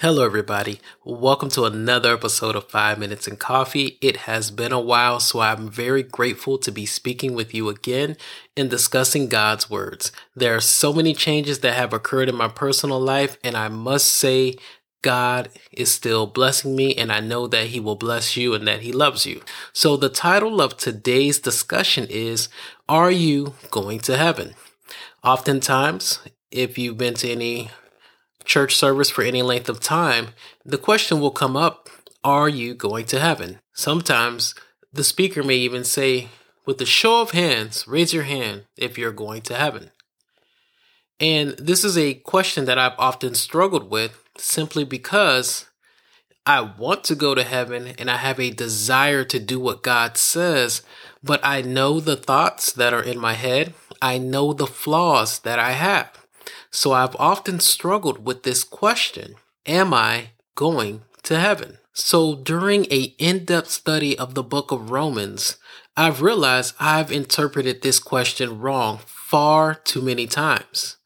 Hello, everybody. Welcome to another episode of Five Minutes in Coffee. It has been a while, so I'm very grateful to be speaking with you again and discussing God's words. There are so many changes that have occurred in my personal life, and I must say, God is still blessing me, and I know that He will bless you and that He loves you. So, the title of today's discussion is Are You Going to Heaven? Oftentimes, if you've been to any church service for any length of time, the question will come up Are you going to heaven? Sometimes the speaker may even say, With a show of hands, raise your hand if you're going to heaven. And this is a question that I've often struggled with simply because I want to go to heaven and I have a desire to do what God says, but I know the thoughts that are in my head. I know the flaws that I have. So I've often struggled with this question Am I going to heaven? So during a in-depth study of the book of Romans, I've realized I've interpreted this question wrong far too many times.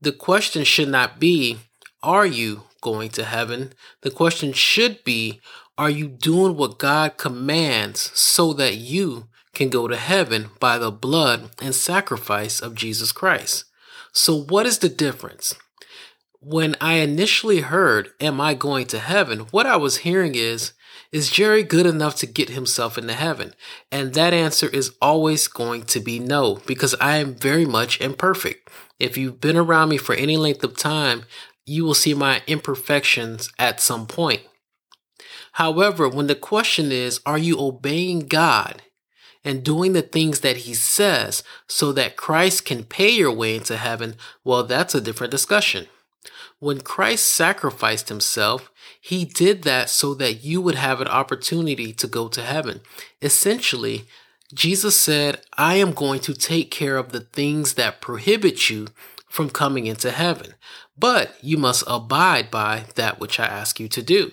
The question should not be, Are you going to heaven? The question should be, Are you doing what God commands so that you can go to heaven by the blood and sacrifice of Jesus Christ? So, what is the difference? When I initially heard, Am I going to heaven? what I was hearing is, Is Jerry good enough to get himself into heaven? And that answer is always going to be no, because I am very much imperfect. If you've been around me for any length of time, you will see my imperfections at some point. However, when the question is, Are you obeying God? And doing the things that he says so that Christ can pay your way into heaven, well, that's a different discussion. When Christ sacrificed himself, he did that so that you would have an opportunity to go to heaven. Essentially, Jesus said, I am going to take care of the things that prohibit you from coming into heaven, but you must abide by that which I ask you to do.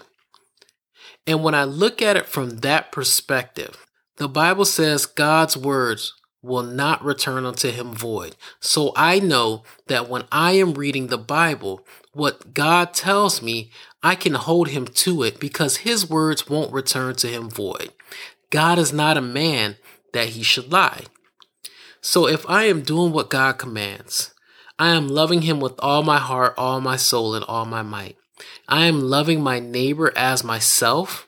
And when I look at it from that perspective, the Bible says God's words will not return unto him void. So I know that when I am reading the Bible, what God tells me, I can hold him to it because his words won't return to him void. God is not a man that he should lie. So if I am doing what God commands, I am loving him with all my heart, all my soul, and all my might. I am loving my neighbor as myself.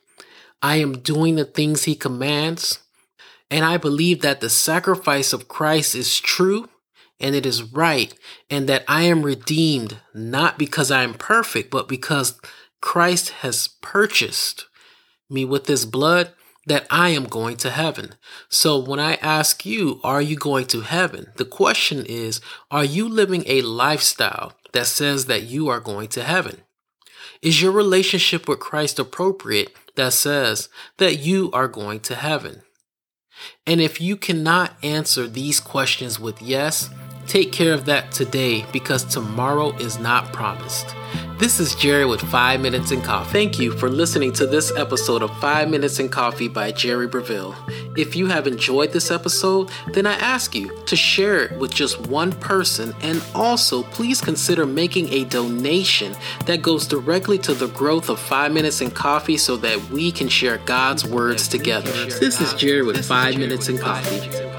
I am doing the things he commands. And I believe that the sacrifice of Christ is true and it is right, and that I am redeemed not because I am perfect, but because Christ has purchased me with his blood that I am going to heaven. So when I ask you, are you going to heaven? The question is, are you living a lifestyle that says that you are going to heaven? Is your relationship with Christ appropriate that says that you are going to heaven? And if you cannot answer these questions with yes, take care of that today because tomorrow is not promised. This is Jerry with 5 Minutes in Coffee. Thank you for listening to this episode of 5 Minutes in Coffee by Jerry Breville. If you have enjoyed this episode, then I ask you to share it with just one person and also please consider making a donation that goes directly to the growth of 5 Minutes in Coffee so that we can share God's words together. This is Jerry with 5 Minutes in Coffee.